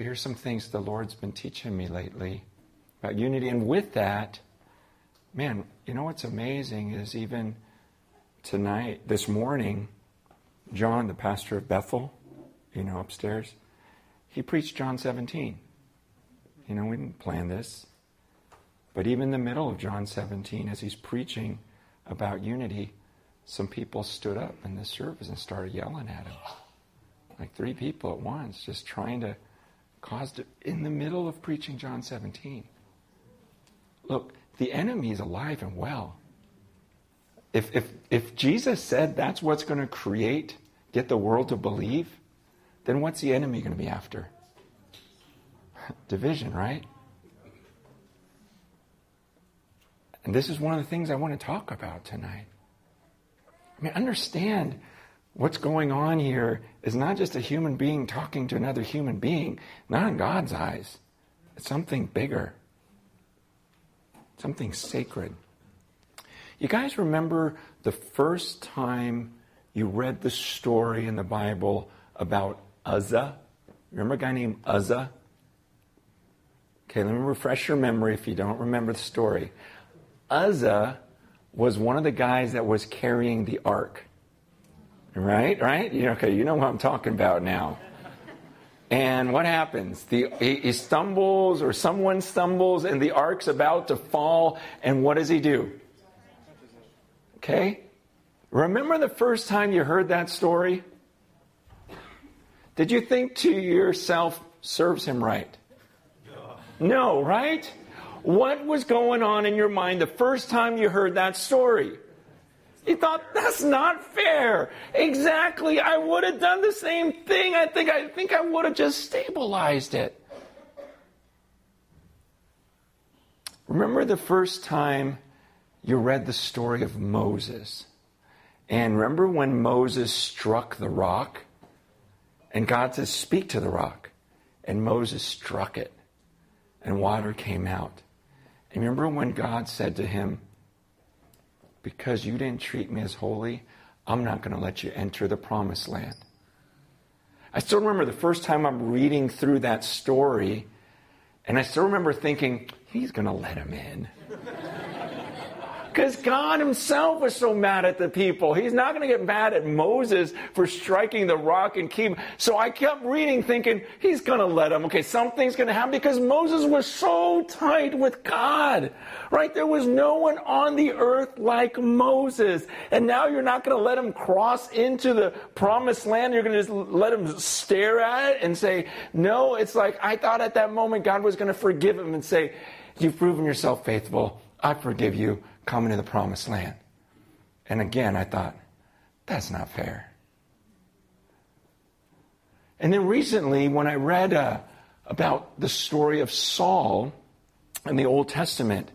But here's some things the Lord's been teaching me lately about unity. And with that, man, you know what's amazing is even tonight, this morning, John, the pastor of Bethel, you know, upstairs, he preached John 17. You know, we didn't plan this. But even in the middle of John 17, as he's preaching about unity, some people stood up in the service and started yelling at him. Like three people at once, just trying to cause, it in the middle of preaching John 17. Look, the enemy is alive and well. If, if, if Jesus said that's what's going to create, get the world to believe, then what's the enemy going to be after? Division, right? And this is one of the things I want to talk about tonight. I mean, understand what's going on here is not just a human being talking to another human being, not in God's eyes. It's something bigger, something sacred. You guys remember the first time you read the story in the Bible about Uzzah? Remember a guy named Uzzah? Okay, let me refresh your memory if you don't remember the story. Uzzah was one of the guys that was carrying the ark. Right? Right? Okay, you know what I'm talking about now. And what happens? The, he, he stumbles, or someone stumbles, and the ark's about to fall. And what does he do? Okay? Remember the first time you heard that story? Did you think to yourself, serves him right? No, right? What was going on in your mind the first time you heard that story? You thought that's not fair. Exactly. I would have done the same thing. I think I think I would have just stabilized it. Remember the first time you read the story of Moses? And remember when Moses struck the rock? And God says, Speak to the rock. And Moses struck it, and water came out. And remember when God said to him, Because you didn't treat me as holy, I'm not going to let you enter the promised land. I still remember the first time I'm reading through that story, and I still remember thinking, He's going to let him in. Because God himself was so mad at the people. He's not going to get mad at Moses for striking the rock and keep. So I kept reading thinking, he's going to let him. Okay, something's going to happen because Moses was so tight with God. Right? There was no one on the earth like Moses. And now you're not going to let him cross into the promised land. You're going to just let him stare at it and say, no, it's like I thought at that moment God was going to forgive him and say, you've proven yourself faithful. I forgive you coming to the promised land. And again, I thought, that's not fair. And then recently, when I read uh, about the story of Saul in the Old Testament,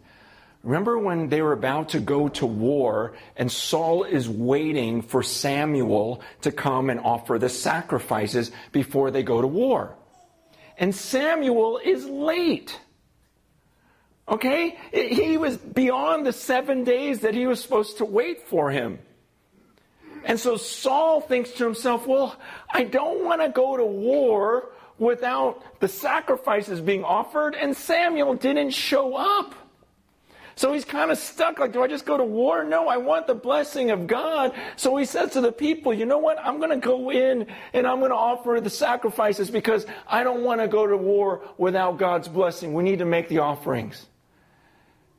remember when they were about to go to war and Saul is waiting for Samuel to come and offer the sacrifices before they go to war? And Samuel is late. Okay? He was beyond the seven days that he was supposed to wait for him. And so Saul thinks to himself, well, I don't want to go to war without the sacrifices being offered, and Samuel didn't show up. So he's kind of stuck. Like, do I just go to war? No, I want the blessing of God. So he says to the people, you know what? I'm going to go in and I'm going to offer the sacrifices because I don't want to go to war without God's blessing. We need to make the offerings.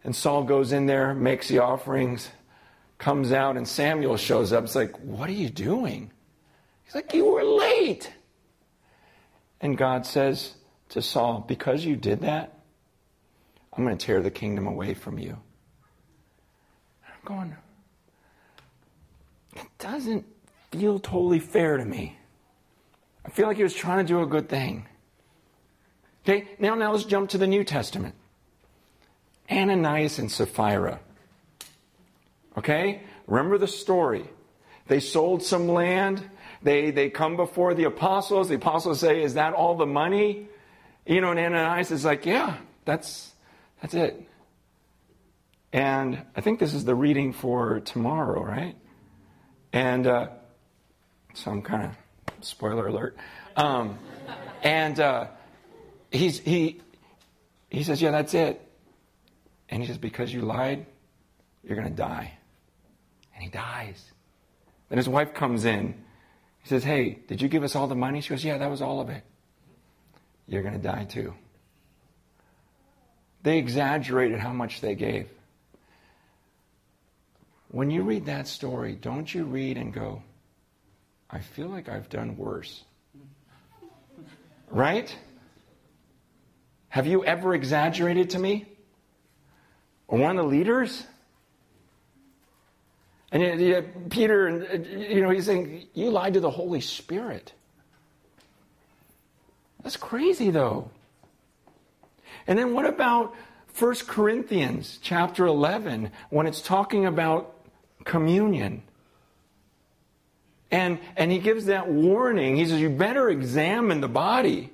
And Saul goes in there, makes the offerings, comes out, and Samuel shows up. It's like, What are you doing? He's like, You were late. And God says to Saul, Because you did that, I'm going to tear the kingdom away from you. I'm going, It doesn't feel totally fair to me. I feel like he was trying to do a good thing. Okay, now, now let's jump to the New Testament. Ananias and Sapphira. Okay? Remember the story. They sold some land. They, they come before the apostles. The apostles say, Is that all the money? You know, and Ananias is like, Yeah, that's, that's it. And I think this is the reading for tomorrow, right? And uh, so I'm kind of, spoiler alert. Um, and uh, he's, he, he says, Yeah, that's it. And he says, Because you lied, you're going to die. And he dies. Then his wife comes in. He says, Hey, did you give us all the money? She goes, Yeah, that was all of it. You're going to die too. They exaggerated how much they gave. When you read that story, don't you read and go, I feel like I've done worse. Right? Have you ever exaggerated to me? Or one of the leaders? And yet, Peter, and uh, you know, he's saying, You lied to the Holy Spirit. That's crazy, though. And then what about 1 Corinthians chapter 11 when it's talking about communion? And, and he gives that warning. He says, You better examine the body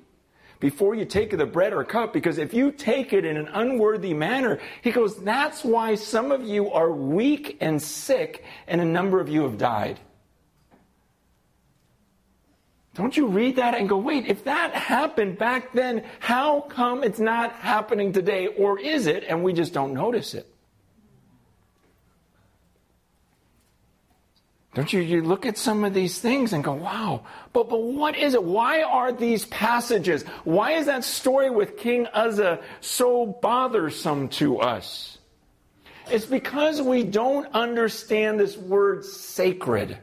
before you take the bread or cup, because if you take it in an unworthy manner, he goes, That's why some of you are weak and sick, and a number of you have died. Don't you read that and go, wait, if that happened back then, how come it's not happening today? Or is it and we just don't notice it? Don't you, you look at some of these things and go, wow, but, but what is it? Why are these passages? Why is that story with King Uzzah so bothersome to us? It's because we don't understand this word sacred.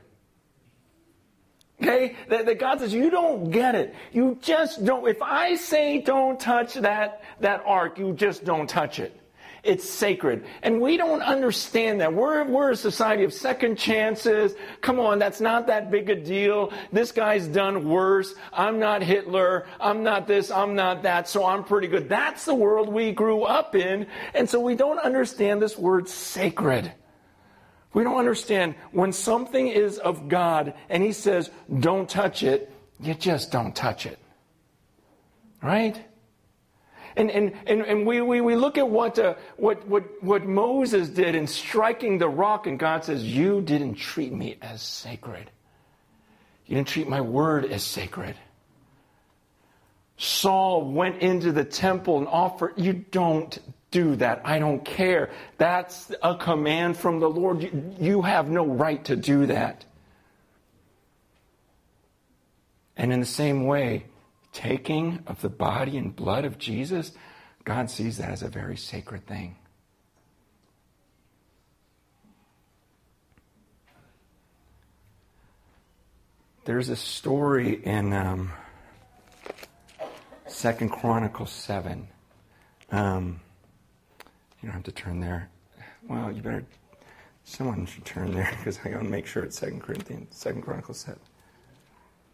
Okay? That, that, God says, you don't get it. You just don't. If I say don't touch that, that ark, you just don't touch it. It's sacred. And we don't understand that. We're, we're a society of second chances. Come on, that's not that big a deal. This guy's done worse. I'm not Hitler. I'm not this. I'm not that. So I'm pretty good. That's the world we grew up in. And so we don't understand this word sacred. We don't understand when something is of God and He says, don't touch it, you just don't touch it. Right? And, and, and, and we, we, we look at what, uh, what, what, what Moses did in striking the rock, and God says, You didn't treat me as sacred. You didn't treat my word as sacred. Saul went into the temple and offered, You don't do that. I don't care. That's a command from the Lord. You, you have no right to do that. And in the same way, taking of the body and blood of Jesus, God sees that as a very sacred thing. There's a story in um, Second Chronicles seven. Um, you don't have to turn there. Well, you better. Someone should turn there because I got to make sure it's Second Corinthians, Second Chronicles seven.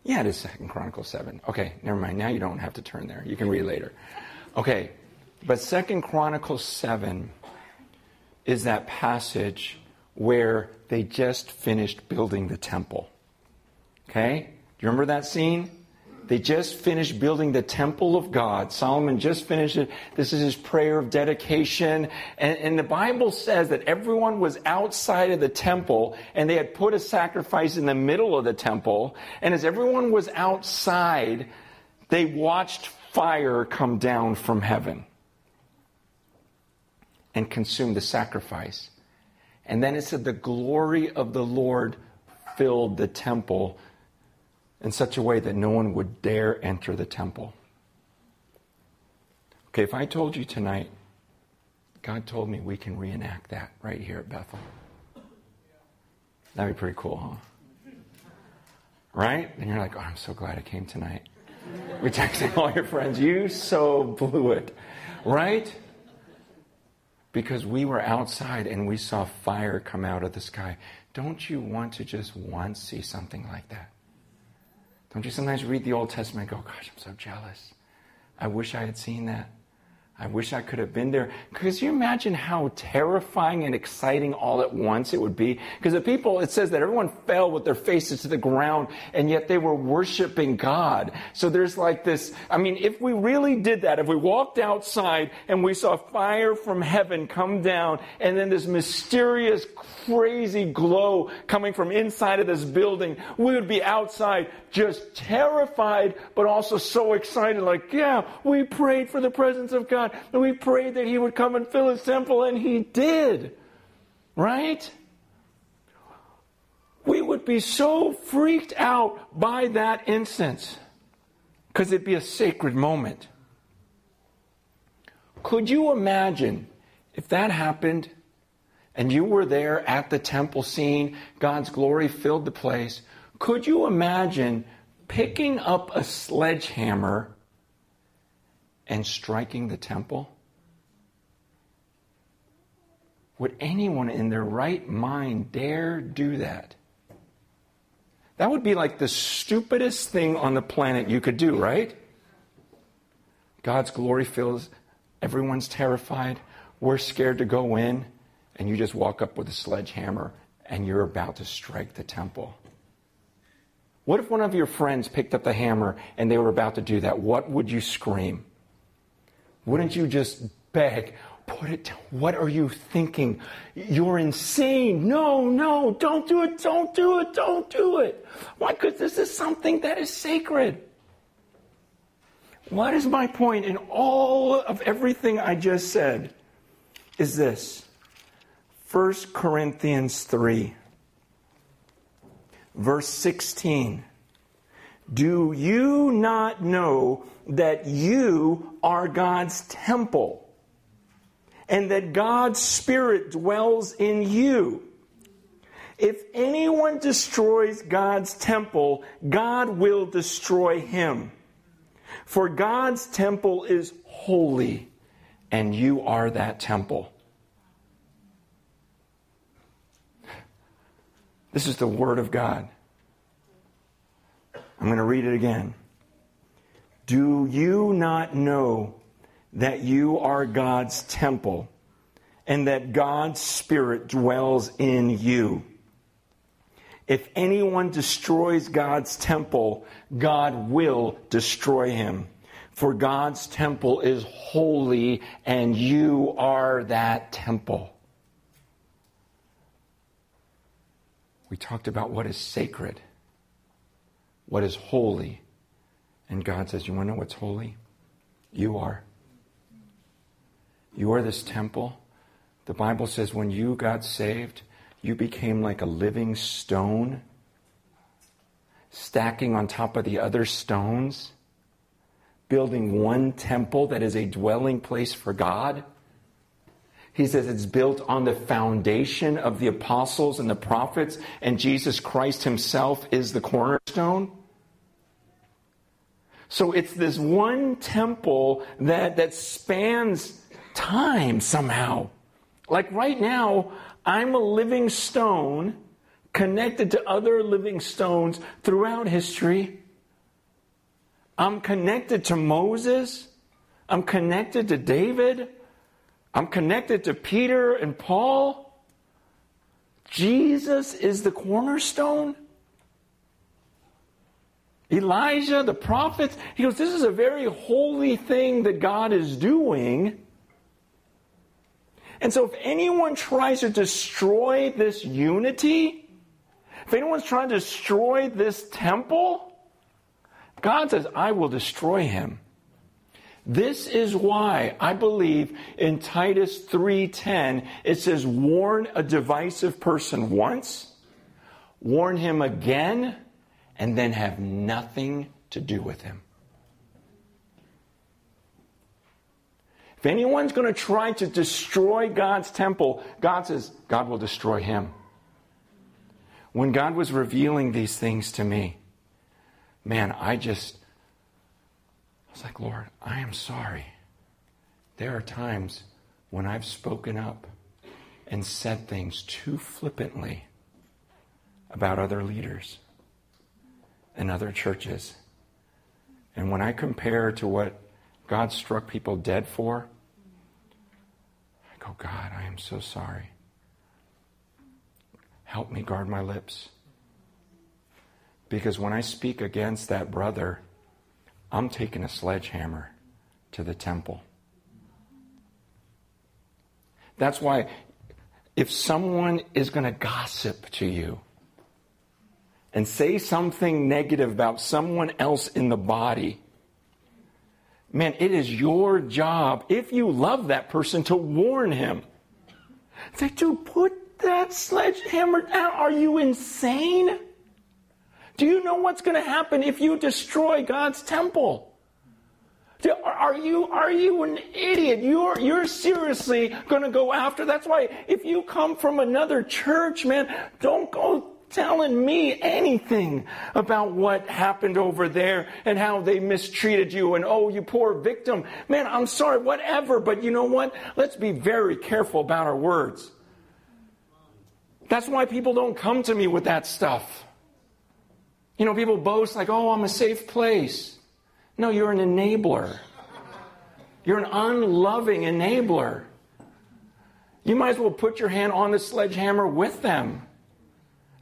Yeah, it is Second Chronicles 7. Okay, never mind. Now you don't have to turn there. You can read later. Okay, but Second Chronicles 7 is that passage where they just finished building the temple. Okay? Do you remember that scene? They just finished building the temple of God. Solomon just finished it. This is his prayer of dedication. And, and, the Bible says that everyone was outside of the temple and they had put a sacrifice in the middle of the temple. And as everyone was outside, they watched fire come down from heaven and consume the sacrifice. And then it said the glory of the Lord filled the temple in such a way that no one would dare enter the temple. Okay, if I told you tonight, God told me we can reenact that right here at Bethel. That'd be pretty cool, huh? Right? And you're like, oh, I'm so glad I came tonight. We texting all your friends, you so blew it. Right? Because we were outside and we saw fire come out of the sky. Don't you want to just once see something like that? Don't you sometimes read the Old Testament and go, gosh, I'm so jealous. I wish I had seen that. I wish I could have been there. Because you imagine how terrifying and exciting all at once it would be? Because the people, it says that everyone fell with their faces to the ground, and yet they were worshiping God. So there's like this, I mean, if we really did that, if we walked outside and we saw fire from heaven come down, and then this mysterious, crazy glow coming from inside of this building, we would be outside just terrified, but also so excited, like, yeah, we prayed for the presence of God. God. And we prayed that He would come and fill His temple, and He did. Right? We would be so freaked out by that instance because it'd be a sacred moment. Could you imagine if that happened and you were there at the temple scene, God's glory filled the place? Could you imagine picking up a sledgehammer and striking the temple? Would anyone in their right mind dare do that? That would be like the stupidest thing on the planet you could do, right? God's glory fills, everyone's terrified, we're scared to go in, and you just walk up with a sledgehammer and you're about to strike the temple. What if one of your friends picked up the hammer and they were about to do that? What would you scream? Wouldn't you just beg, put it down? What are you thinking? You're insane. No, no, don't do it, don't do it, don't do it. Why? Because this is something that is sacred. What is my point in all of everything I just said? Is this 1 Corinthians 3, verse 16. Do you not know that you are God's temple and that God's Spirit dwells in you? If anyone destroys God's temple, God will destroy him. For God's temple is holy, and you are that temple. This is the Word of God. I'm going to read it again. Do you not know that you are God's temple and that God's Spirit dwells in you? If anyone destroys God's temple, God will destroy him. For God's temple is holy, and you are that temple. We talked about what is sacred what is holy. And God says, You want to know what's holy? You are. You are this temple. The Bible says when you got saved, you became like a living stone, stacking on top of the other stones, building one temple that is a dwelling place for God. He says it's built on the foundation of the apostles and the prophets, and Jesus Christ himself is the cornerstone. So it's this one temple that, that spans time somehow. Like right now, I'm a living stone connected to other living stones throughout history. I'm connected to Moses. I'm connected to David. I'm connected to Peter and Paul. Jesus is the cornerstone. Elijah, the prophets, he goes, This is a very holy thing that God is doing. And so, if anyone tries to destroy this unity, if anyone's trying to destroy this temple, God says, I will destroy him. This is why I believe in Titus 3:10 it says warn a divisive person once, warn him again, and then have nothing to do with him. If anyone's going to try to destroy God's temple, God says God will destroy him. When God was revealing these things to me, man, I just I was like, Lord, I am sorry. There are times when I've spoken up and said things too flippantly about other leaders and other churches. And when I compare to what God struck people dead for, I go, God, I am so sorry. Help me guard my lips. Because when I speak against that brother, I'm taking a sledgehammer to the temple. That's why if someone is going to gossip to you and say something negative about someone else in the body, man, it is your job, if you love that person, to warn him. Say, dude, put that sledgehammer down. Are you insane? Do you know what's going to happen if you destroy God's temple? Are you, are you an idiot? You're, you're seriously going to go after. That's why if you come from another church, man, don't go telling me anything about what happened over there and how they mistreated you and oh, you poor victim. Man, I'm sorry, whatever. But you know what? Let's be very careful about our words. That's why people don't come to me with that stuff. You know, people boast like, oh, I'm a safe place. No, you're an enabler. You're an unloving enabler. You might as well put your hand on the sledgehammer with them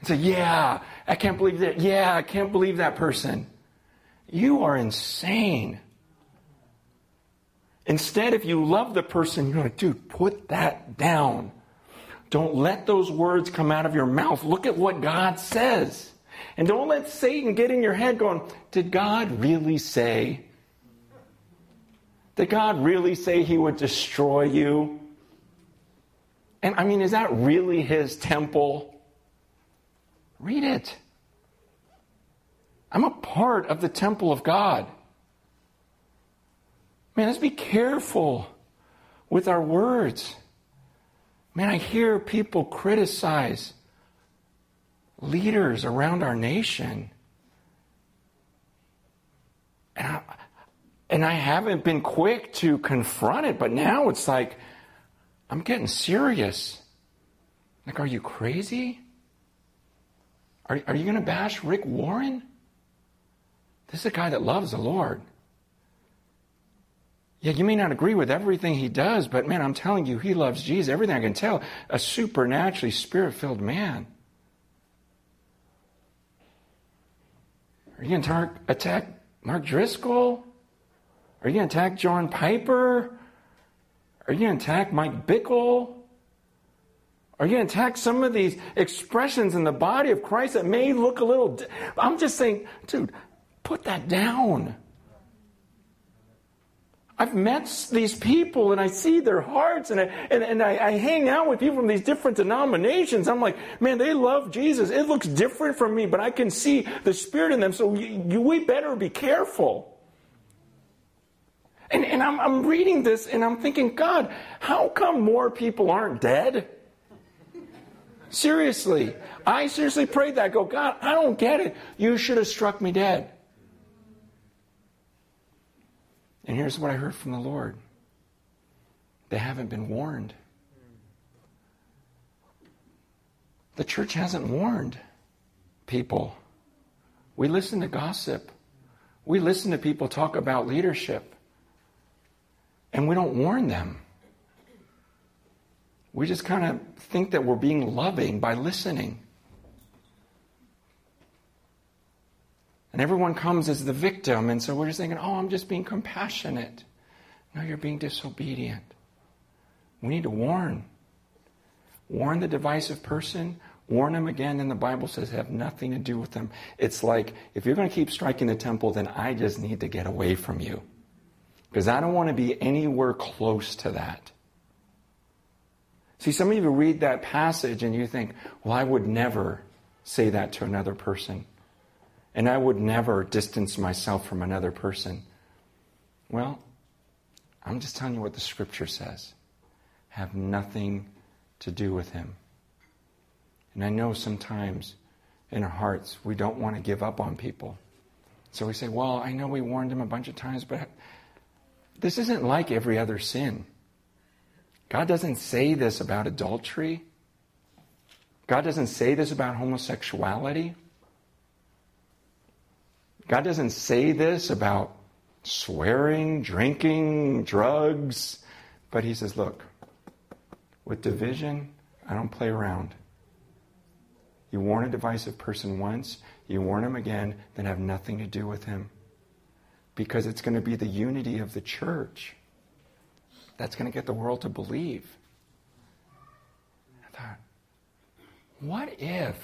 and say, yeah, I can't believe that. Yeah, I can't believe that person. You are insane. Instead, if you love the person, you're like, dude, put that down. Don't let those words come out of your mouth. Look at what God says. And don't let Satan get in your head going, Did God really say? Did God really say he would destroy you? And I mean, is that really his temple? Read it. I'm a part of the temple of God. Man, let's be careful with our words. Man, I hear people criticize leaders around our nation. And I, and I haven't been quick to confront it, but now it's like, I'm getting serious. Like, are you crazy? Are, are you going to bash Rick Warren? This is a guy that loves the Lord. Yeah, you may not agree with everything he does, but man, I'm telling you, he loves Jesus. Everything I can tell, a supernaturally spirit filled man. Are you going to attack Mark Driscoll? Are you going to attack John Piper? Are you going to attack Mike Bickle? Are you going to attack some of these expressions in the body of Christ that may look a little. I'm just saying, dude, put that down. I've met these people and I see their hearts and, I, and, and I, I, hang out with people from these different denominations. I'm like, man, they love Jesus. It looks different from me, but I can see the Spirit in them. So you, you, we better be careful. And, and I'm, I'm reading this and I'm thinking, God, how come more people aren't dead? Seriously. I seriously prayed that. I go, God, I don't get it. You should have struck me dead. And here's what I heard from the Lord they haven't been warned. The church hasn't warned people. We listen to gossip. We listen to people talk about leadership. And we don't warn them. We just kind of think that we're being loving by listening. And everyone comes as the victim, and so we're just thinking, oh, I'm just being compassionate. No, you're being disobedient. We need to warn. Warn the divisive person, warn them again, and the Bible says have nothing to do with them. It's like, if you're going to keep striking the temple, then I just need to get away from you. Because I don't want to be anywhere close to that. See, some of you read that passage and you think, well, I would never say that to another person. And I would never distance myself from another person. Well, I'm just telling you what the scripture says. Have nothing to do with him. And I know sometimes in our hearts we don't want to give up on people. So we say, well, I know we warned him a bunch of times, but this isn't like every other sin. God doesn't say this about adultery. God doesn't say this about homosexuality. God doesn't say this about swearing, drinking, drugs, but He says, look, With division, I don't play around. You warn a divisive person once, you warn him again, then have nothing to do with him. Because it's going to be the unity of the church that's going to get the world to believe. I thought, what if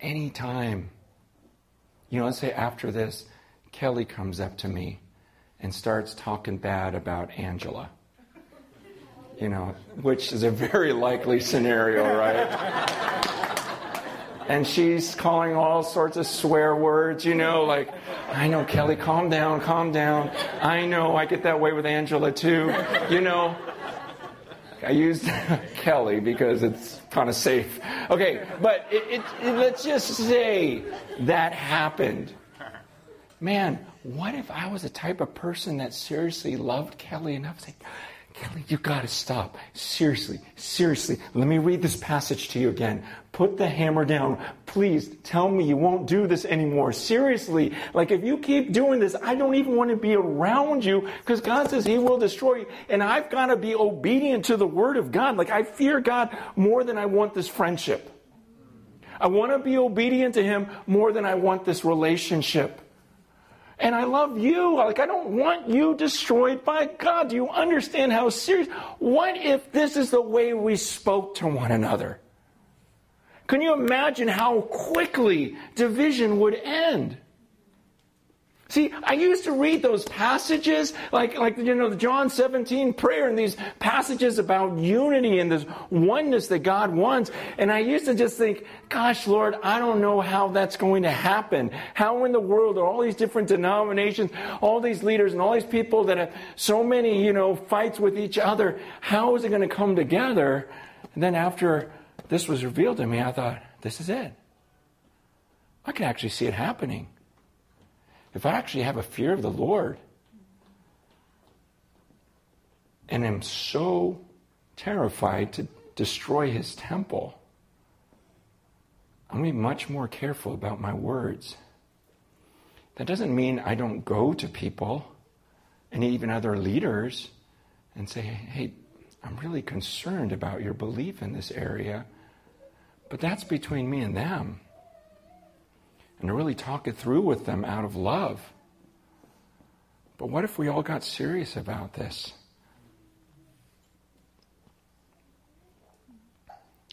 any time, you know, let's say after this, Kelly comes up to me and starts talking bad about Angela. You know, which is a very likely scenario, right? and she's calling all sorts of swear words, you know, like, I know, Kelly, calm down, calm down. I know, I get that way with Angela too, you know. I used Kelly because it's kind of safe. Okay, but it, it, it, let's just say that happened. Man, what if I was the type of person that seriously loved Kelly enough to Kelly, you got to stop. Seriously, seriously. Let me read this passage to you again. Put the hammer down. Please tell me you won't do this anymore. Seriously. Like if you keep doing this, I don't even want to be around you because God says He will destroy you. And I've got to be obedient to the Word of God. Like I fear God more than I want this friendship. I want to be obedient to Him more than I want this relationship. And I love you. Like, I don't want you destroyed by God. Do you understand how serious? What if this is the way we spoke to one another? Can you imagine how quickly division would end? See, I used to read those passages, like, like, you know, the John 17 prayer and these passages about unity and this oneness that God wants. And I used to just think, gosh, Lord, I don't know how that's going to happen. How in the world are all these different denominations, all these leaders and all these people that have so many, you know, fights with each other, how is it going to come together? And then after this was revealed to me, I thought, this is it. I can actually see it happening if I actually have a fear of the Lord and am so terrified to destroy his temple, I'm going to be much more careful about my words. That doesn't mean I don't go to people and even other leaders and say, hey, I'm really concerned about your belief in this area, but that's between me and them and really talk it through with them out of love. But what if we all got serious about this?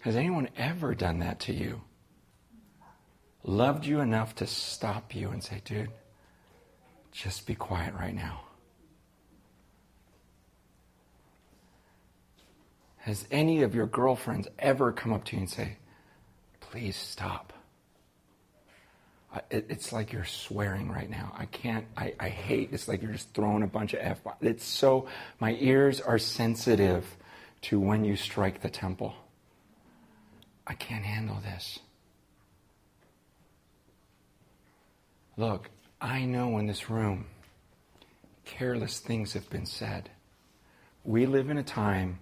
Has anyone ever done that to you? Loved you enough to stop you and say, dude, just be quiet right now. Has any of your girlfriends ever come up to you and say, please stop? It, it's like you're swearing right now. I can't, I, I hate, it's like you're just throwing a bunch of F. It's so, my ears are sensitive to when you strike the temple. I can't handle this. Look, I know in this room, careless things have been said. We live in a time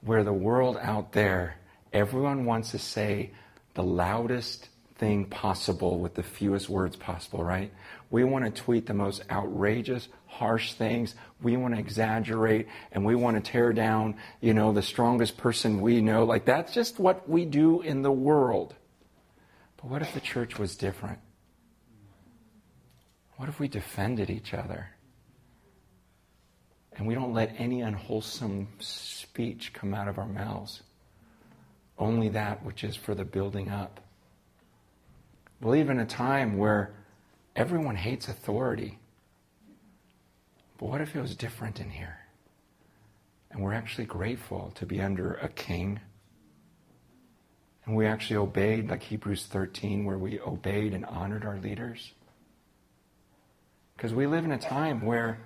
where the world out there, everyone wants to say the loudest thing possible with the fewest words possible, right? We want to tweet the most outrageous, harsh things. We want to exaggerate and we want to tear down, you know, the strongest person we know. Like that's just what we do in the world. But what if the church was different? What if we defended each other? And we don't let any unwholesome speech come out of our mouths. Only that which is for the building up. We live in a time where everyone hates authority. But what if it was different in here? And we're actually grateful to be under a king. And we actually obeyed, like Hebrews 13, where we obeyed and honored our leaders. Because we live in a time where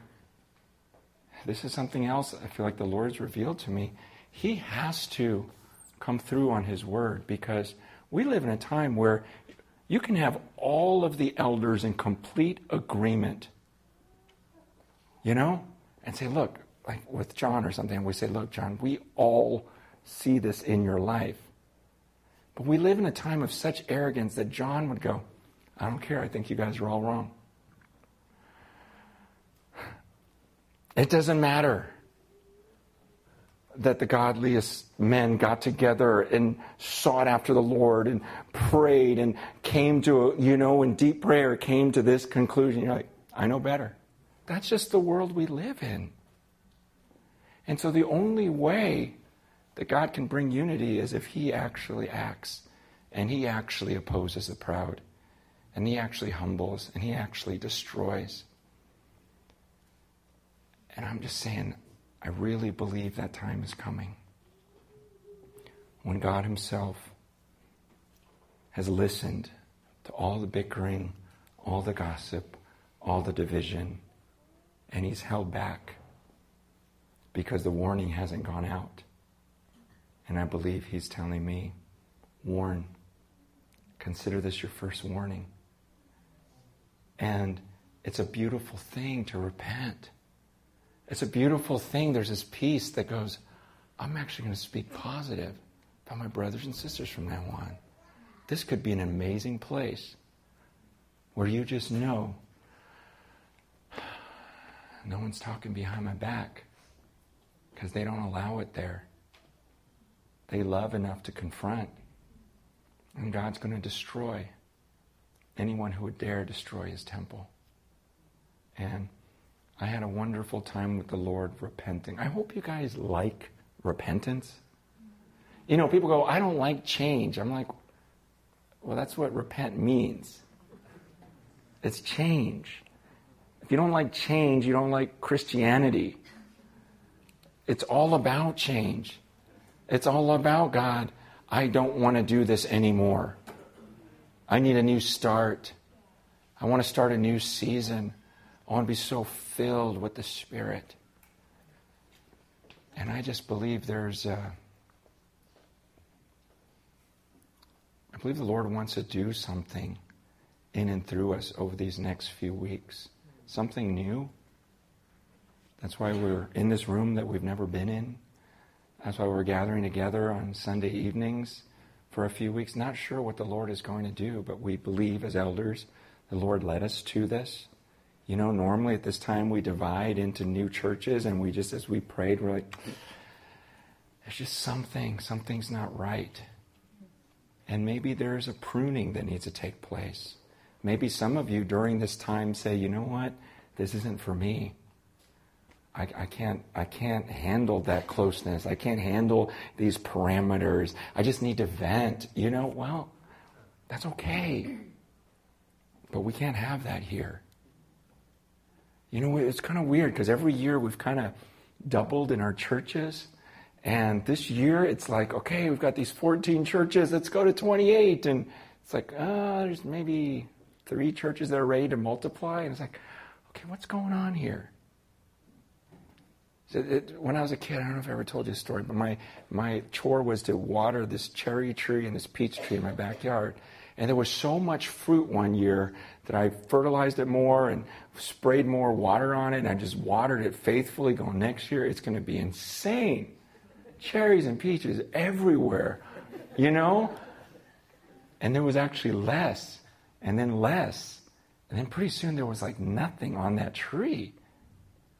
this is something else I feel like the Lord's revealed to me. He has to come through on His word because we live in a time where you can have all of the elders in complete agreement, you know, and say, look, like with John or something, we say, look, John, we all see this in your life. But we live in a time of such arrogance that John would go, I don't care. I think you guys are all wrong. It doesn't matter. That the godliest men got together and sought after the Lord and prayed and came to, a, you know, in deep prayer, came to this conclusion. You're like, I know better. That's just the world we live in. And so the only way that God can bring unity is if He actually acts and He actually opposes the proud and He actually humbles and He actually destroys. And I'm just saying, I really believe that time is coming when God Himself has listened to all the bickering, all the gossip, all the division, and He's held back because the warning hasn't gone out. And I believe He's telling me, warn, consider this your first warning. And it's a beautiful thing to repent. It's a beautiful thing. There's this peace that goes, I'm actually going to speak positive about my brothers and sisters from now on. This could be an amazing place where you just know no one's talking behind my back because they don't allow it there. They love enough to confront. And God's going to destroy anyone who would dare destroy his temple. And I had a wonderful time with the Lord repenting. I hope you guys like repentance. You know, people go, I don't like change. I'm like, well, that's what repent means. It's change. If you don't like change, you don't like Christianity. It's all about change. It's all about God. I don't want to do this anymore. I need a new start. I want to start a new season. I want to be so filled with the Spirit. And I just believe there's a, I believe the Lord wants to do something in and through us over these next few weeks. Something new. That's why we're in this room that we've never been in. That's why we're gathering together on Sunday evenings for a few weeks. Not sure what the Lord is going to do, but we believe as elders the Lord led us to this. You know, normally at this time we divide into new churches and we just, as we prayed, we're like, there's just something, something's not right. And maybe there's a pruning that needs to take place. Maybe some of you during this time say, you know what, this isn't for me. I, I, can't I can't handle that closeness. I can't handle these parameters. I just need to vent. You know, well, that's okay. But we can't have that here. You know, it's kind of weird because every year we've kind of doubled in our churches. And this year it's like, okay, we've got these 14 churches, let's go to 28. And it's like, oh, there's maybe three churches that are ready to multiply. And it's like, okay, what's going on here? So it, when I was a kid, I don't know if I ever told you a story, but my, my chore was to water this cherry tree and this peach tree in my backyard. And there was so much fruit one year that I fertilized it more and sprayed more water on it. And I just watered it faithfully, going, next year it's going to be insane. Cherries and peaches everywhere, you know? And there was actually less, and then less. And then pretty soon there was like nothing on that tree.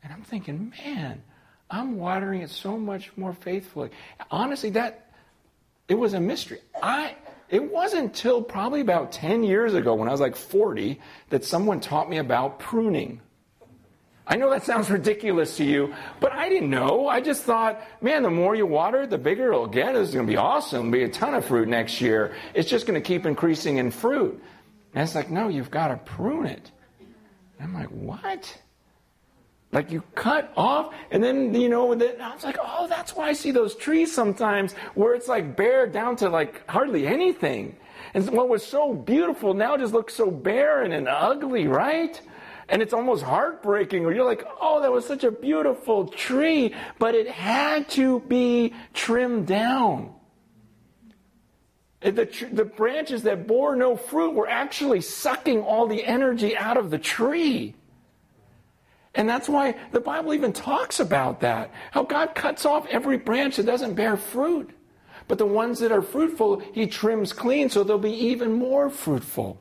And I'm thinking, man, I'm watering it so much more faithfully. Honestly, that it was a mystery. I it wasn't until probably about 10 years ago when I was like 40 that someone taught me about pruning. I know that sounds ridiculous to you, but I didn't know. I just thought, man, the more you water the bigger it'll get. It's going to be awesome. It'll be a ton of fruit next year. It's just going to keep increasing in fruit. And it's like, no, you've got to prune it. And I'm like, what? Like you cut off, and then you know, then I was like, oh, that's why I see those trees sometimes where it's like bare down to like hardly anything. And what was so beautiful now just looks so barren and ugly, right? And it's almost heartbreaking. Or you're like, oh, that was such a beautiful tree, but it had to be trimmed down. The, the branches that bore no fruit were actually sucking all the energy out of the tree. And that's why the Bible even talks about that. How God cuts off every branch that doesn't bear fruit. But the ones that are fruitful, He trims clean so they'll be even more fruitful.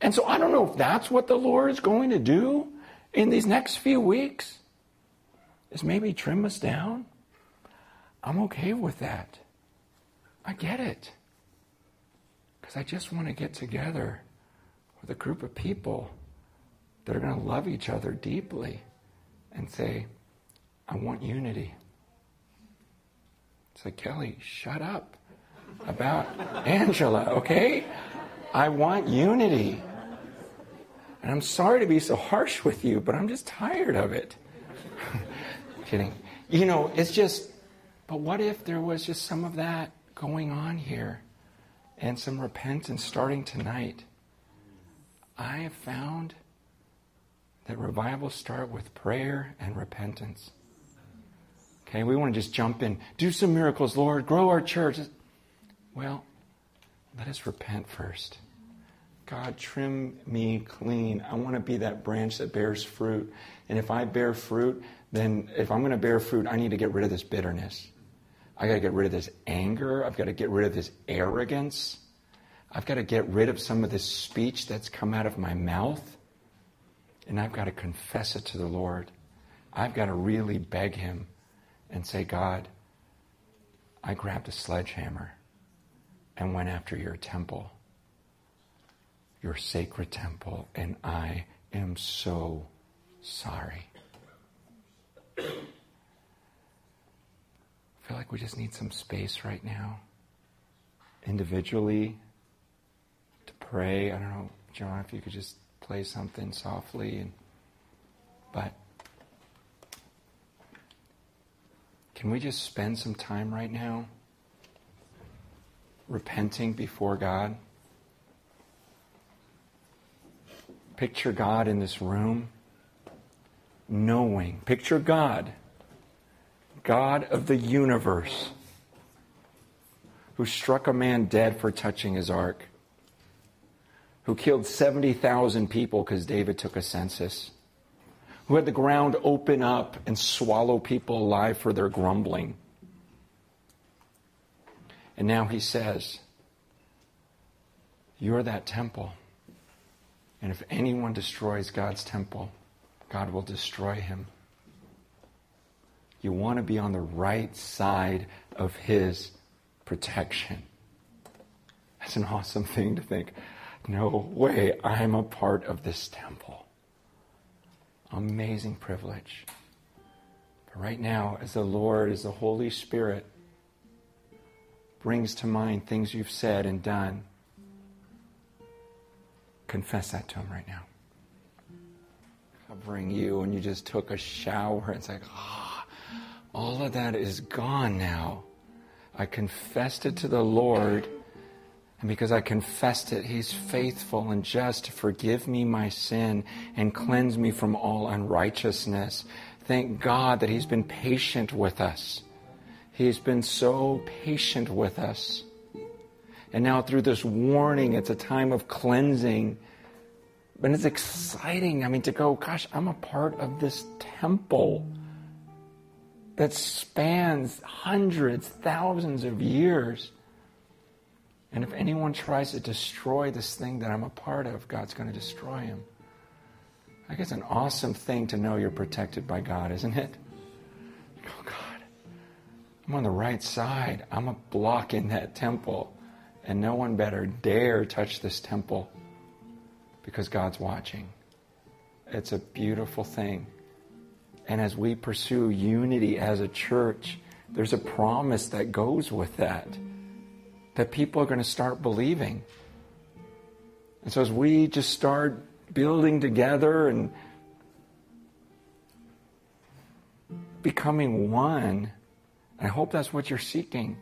And so I don't know if that's what the Lord is going to do in these next few weeks, is maybe trim us down. I'm okay with that. I get it. Because I just want to get together with a group of people that are going to love each other deeply and say, I want unity. It's like, Kelly, shut up about Angela, okay? I want unity. And I'm sorry to be so harsh with you, but I'm just tired of it. Kidding. You know, it's just, but what if there was just some of that going on here and some repentance starting tonight? I have found that revivals start with prayer and repentance. Okay, we want to just jump in, do some miracles, Lord, grow our church. Well, let us repent first. God, trim me clean. I want to be that branch that bears fruit. And if I bear fruit, then if I'm going to bear fruit, I need to get rid of this bitterness. I got to get rid of this anger. I've got to get rid of this arrogance. I've got to get rid of some of this speech that's come out of my mouth. And I've got to confess it to the Lord. I've got to really beg Him and say, God, I grabbed a sledgehammer and went after your temple, your sacred temple, and I am so sorry. I feel like we just need some space right now, individually, to pray. I don't know, John, if you could just play something softly and but can we just spend some time right now repenting before God? Picture God in this room, knowing. Picture God, God of the universe, who struck a man dead for touching his ark who killed 70,000 people because David took a census, who had the ground open up and swallow people alive for their grumbling. And now he says, You're that temple. And if anyone destroys God's temple, God will destroy him. You want to be on the right side of his protection. That's an awesome thing to think no way I'm a part of this temple. Amazing privilege. But right now, as the Lord, as the Holy Spirit brings to mind things you've said and done, confess that to Him right now. Covering you, and you just took a shower. It's like, ah, oh, all of that is gone now. I confessed it to the Lord and because I confessed it, He's faithful and just to forgive me my sin and cleanse me from all unrighteousness. Thank God that He's been patient with us. He's been so patient with us. And now, through this warning, it's a time of cleansing. But it's exciting. I mean, to go, gosh, I'm a part of this temple that spans hundreds, thousands of years. And if anyone tries to destroy this thing that I'm a part of, God's going to destroy him. I it's an awesome thing to know you're protected by God, isn't it? Oh, God, I'm on the right side. I'm a block in that temple. And no one better dare touch this temple because God's watching. It's a beautiful thing. And as we pursue unity as a church, there's a promise that goes with that that people are going to start believing. And so as we just start building together and becoming one, I hope that's what you're seeking.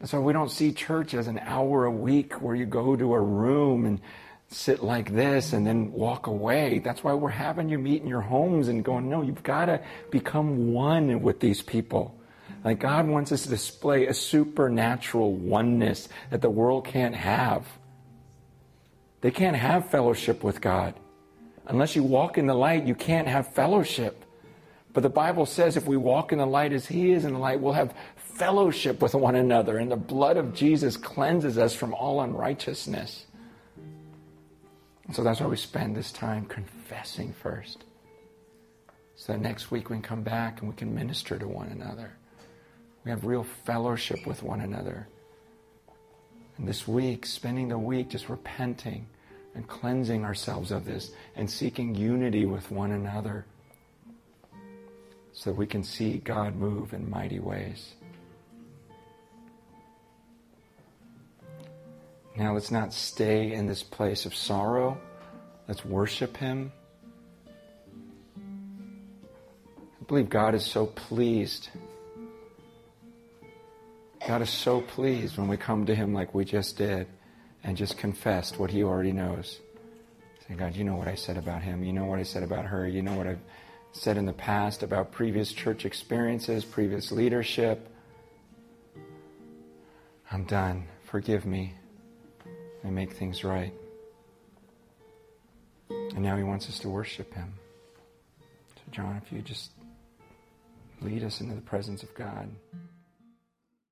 That's why we don't see church as an hour a week where you go to a room and sit like this and then walk away. That's why we're having you meet in your homes and going, no, you've got to become one with these people. Like God wants us to display a supernatural oneness that the world can't have. They can't have fellowship with God. Unless you walk in the light, you can't have fellowship. But the Bible says if we walk in the light as He is in the light, we'll have fellowship with one another. And the blood of Jesus cleanses us from all unrighteousness. And so that's why we spend this time confessing first. So that next week we can come back and we can minister to one another. We have real fellowship with one another. And this week, spending the week just repenting and cleansing ourselves of this and seeking unity with one another so that we can see God move in mighty ways. Now let's not stay in this place of sorrow. Let's worship Him. I believe God is so pleased. God is so pleased when we come to Him like we just did and just confessed what He already knows. Say, God, you know what I said about him. You know what I said about her. You know what I've said in the past about previous church experiences, previous leadership. I'm done. Forgive me and make things right. And now he wants us to worship him. So, John, if you just lead us into the presence of God.